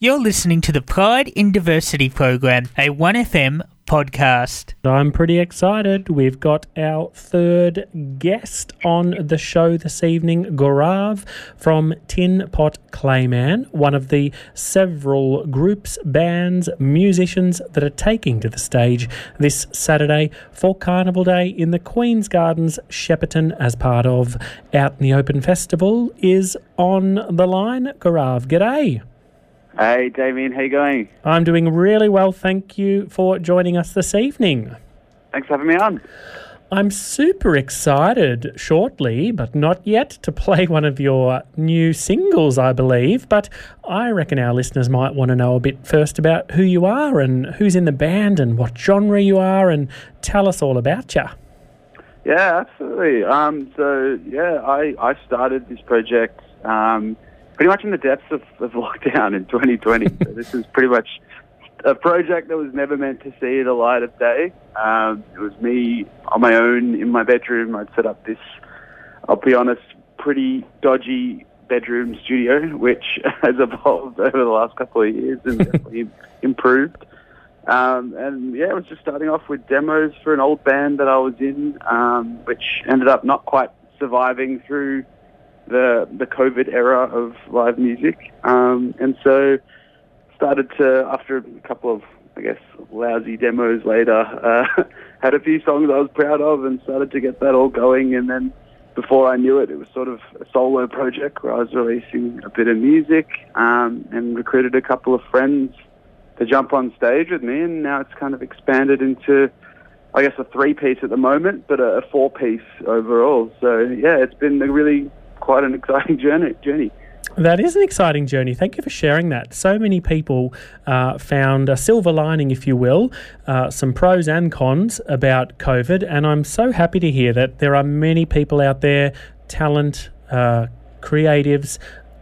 You're listening to the Pride in Diversity program, a 1FM podcast. I'm pretty excited. We've got our third guest on the show this evening, Gaurav from Tin Pot Clayman, one of the several groups, bands, musicians that are taking to the stage this Saturday for Carnival Day in the Queen's Gardens, Shepparton, as part of Out in the Open Festival, is on the line. Gaurav, g'day. Hey, Damien, how you going? I'm doing really well. Thank you for joining us this evening. Thanks for having me on. I'm super excited shortly, but not yet, to play one of your new singles, I believe. But I reckon our listeners might want to know a bit first about who you are and who's in the band and what genre you are, and tell us all about you. Yeah, absolutely. Um, so, yeah, I, I started this project. Um, pretty much in the depths of, of lockdown in 2020. so this is pretty much a project that was never meant to see the light of day. Um, it was me on my own in my bedroom. I'd set up this, I'll be honest, pretty dodgy bedroom studio, which has evolved over the last couple of years and definitely improved. Um, and yeah, it was just starting off with demos for an old band that I was in, um, which ended up not quite surviving through the the COVID era of live music, um, and so started to after a couple of I guess lousy demos later, uh, had a few songs I was proud of, and started to get that all going, and then. Before I knew it, it was sort of a solo project where I was releasing a bit of music um, and recruited a couple of friends to jump on stage with me, and now it's kind of expanded into I guess a three piece at the moment, but a, a four piece overall. So yeah, it's been a really quite an exciting journey. journey. That is an exciting journey. Thank you for sharing that. So many people uh, found a silver lining, if you will, uh, some pros and cons about COVID. And I'm so happy to hear that there are many people out there, talent, uh, creatives,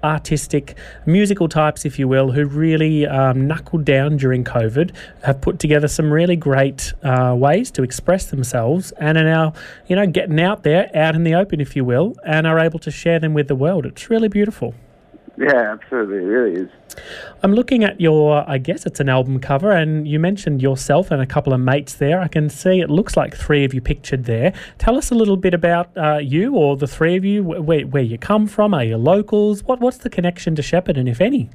artistic, musical types, if you will, who really um, knuckled down during COVID, have put together some really great uh, ways to express themselves and are now, you know, getting out there, out in the open, if you will, and are able to share them with the world. It's really beautiful. Yeah, absolutely. It really is. I'm looking at your, I guess it's an album cover, and you mentioned yourself and a couple of mates there. I can see it looks like three of you pictured there. Tell us a little bit about uh, you or the three of you, where, where you come from. Are you locals? What, what's the connection to Shepparton, if any?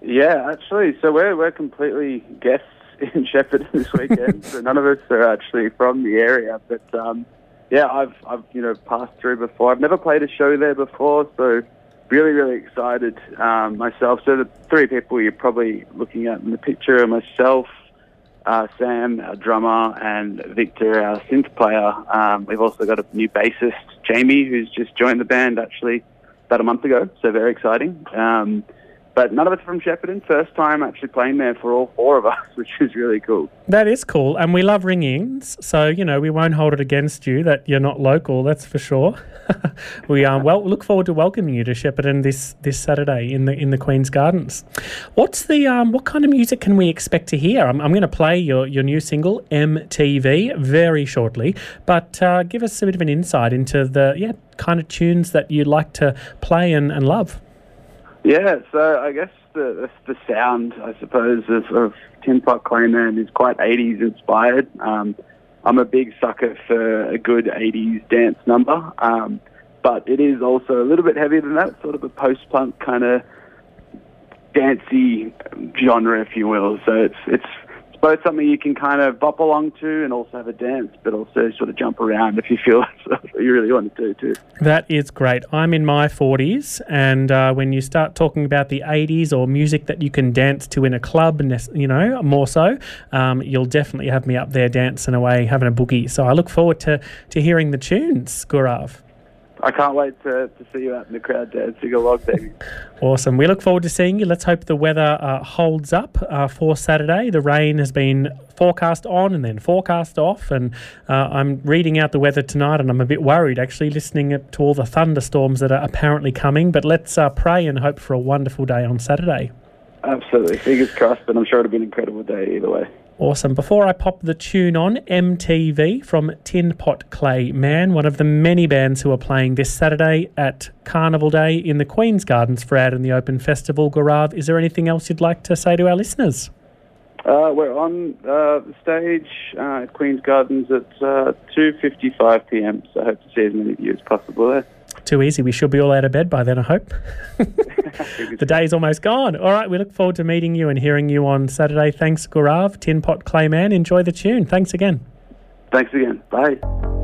Yeah, actually, so we're, we're completely guests in Shepparton this weekend. so none of us are actually from the area, but um, yeah, I've, I've, you know, passed through before. I've never played a show there before, so really, really excited um, myself. So the three people you're probably looking at in the picture are myself, uh, Sam, our drummer, and Victor, our synth player. Um, we've also got a new bassist, Jamie, who's just joined the band actually about a month ago. So very exciting. Um, but none of us from Shepparton. First time actually playing there for all four of us, which is really cool. That is cool, and we love ring-ins, so you know we won't hold it against you that you're not local. That's for sure. we um, well look forward to welcoming you to Shepparton this this Saturday in the in the Queen's Gardens. What's the um, what kind of music can we expect to hear? I'm, I'm going to play your your new single MTV very shortly, but uh, give us a bit of an insight into the yeah kind of tunes that you like to play and, and love. Yeah, so I guess the the sound, I suppose, of, of Tin Pot Clayman is quite 80s inspired. Um, I'm a big sucker for a good 80s dance number, um, but it is also a little bit heavier than that, sort of a post-punk kind of dancey genre, if you will. So it's it's both something you can kind of bop along to and also have a dance, but also sort of jump around if you feel you really want to do too. That is great. I'm in my 40s, and uh, when you start talking about the 80s or music that you can dance to in a club, you know, more so, um, you'll definitely have me up there dancing away, having a boogie. So I look forward to, to hearing the tunes, Gaurav. I can't wait to, to see you out in the crowd dancing along, baby. awesome. We look forward to seeing you. Let's hope the weather uh, holds up uh, for Saturday. The rain has been forecast on and then forecast off, and uh, I'm reading out the weather tonight, and I'm a bit worried actually listening to all the thunderstorms that are apparently coming. But let's uh, pray and hope for a wonderful day on Saturday. Absolutely. Fingers crossed, but I'm sure it'll be an incredible day either way. Awesome. Before I pop the tune on, MTV from Tin Pot Clay Man, one of the many bands who are playing this Saturday at Carnival Day in the Queen's Gardens for Out in the Open Festival. Gaurav, is there anything else you'd like to say to our listeners? Uh, we're on uh, the stage uh, at Queen's Gardens at uh, 2.55 p.m., so I hope to see as many of you as possible there. Too easy. We should be all out of bed by then, I hope. the day's almost gone. All right, we look forward to meeting you and hearing you on Saturday. Thanks, Gaurav, Tin Pot Clayman. Enjoy the tune. Thanks again. Thanks again. Bye.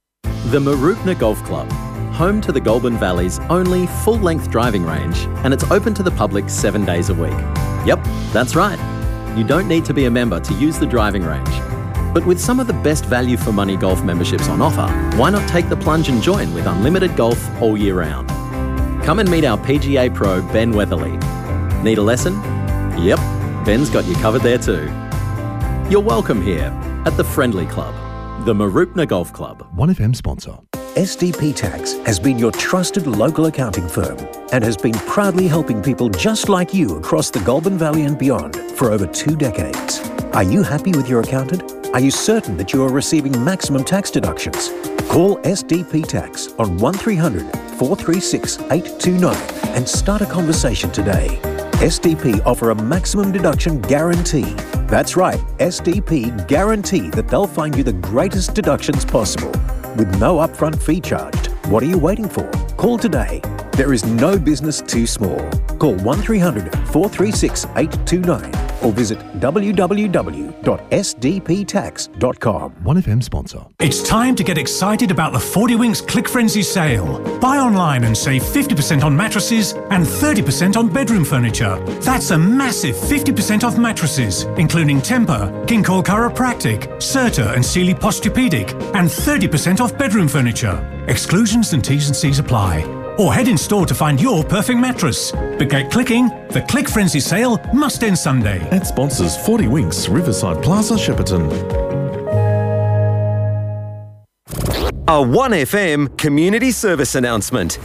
The Mooroopna Golf Club, home to the Goulburn Valley's only full length driving range, and it's open to the public seven days a week. Yep, that's right. You don't need to be a member to use the driving range. But with some of the best value for money golf memberships on offer, why not take the plunge and join with unlimited golf all year round? Come and meet our PGA pro, Ben Weatherly. Need a lesson? Yep, Ben's got you covered there too. You're welcome here at the Friendly Club, the Mooroopna Golf Club. 1FM sponsor. SDP Tax has been your trusted local accounting firm and has been proudly helping people just like you across the Goulburn Valley and beyond for over two decades. Are you happy with your accountant? Are you certain that you are receiving maximum tax deductions? Call SDP Tax on 1300 436 829 and start a conversation today. SDP offer a maximum deduction guarantee. That's right, SDP guarantee that they'll find you the greatest deductions possible with no upfront fee charged. What are you waiting for? Call today. There is no business too small. Call 1300 436 829 or visit www.sdptax.com. 1FM sponsor. It's time to get excited about the 40 Winks Click Frenzy sale. Buy online and save 50% on mattresses and 30% on bedroom furniture. That's a massive 50% off mattresses, including Tempur, King Koil Chiropractic, Certa, and Sealy Posturepedic, and 30% off bedroom furniture. Exclusions and T's and C's apply. Or head in store to find your perfect mattress. But get clicking, the Click Frenzy sale must end Sunday. And sponsors 40 Winks, Riverside Plaza, Shepparton. A 1FM community service announcement.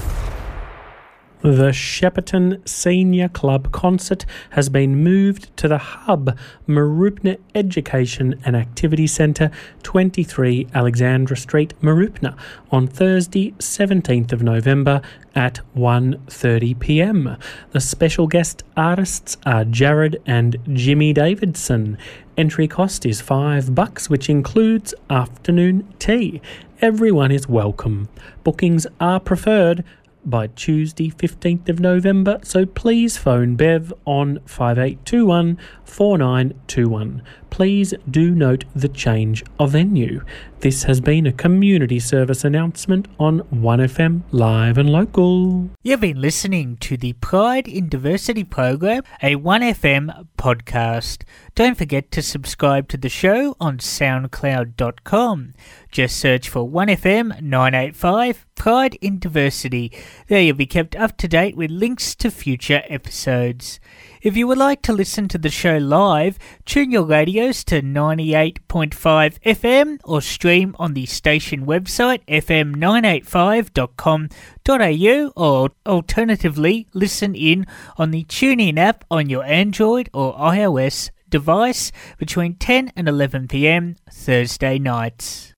The Shepparton Senior Club concert has been moved to the Hub Mooroopna Education and Activity Centre, 23 Alexandra Street, Mooroopna, on Thursday, 17th of November at 1:30 p.m. The special guest artists are Jared and Jimmy Davidson. Entry cost is 5 bucks which includes afternoon tea. Everyone is welcome. Bookings are preferred by Tuesday, 15th of November, so please phone Bev on 5821 4921. Please do note the change of venue. This has been a community service announcement on 1FM Live and Local. You've been listening to the Pride in Diversity program, a 1FM podcast. Don't forget to subscribe to the show on soundcloud.com. Just search for 1FM 985 Pride in Diversity. There you'll be kept up to date with links to future episodes. If you would like to listen to the show live, tune your radios to 98.5 FM or stream on the station website fm985.com.au or alternatively listen in on the TuneIn app on your Android or iOS device between 10 and 11 pm Thursday nights.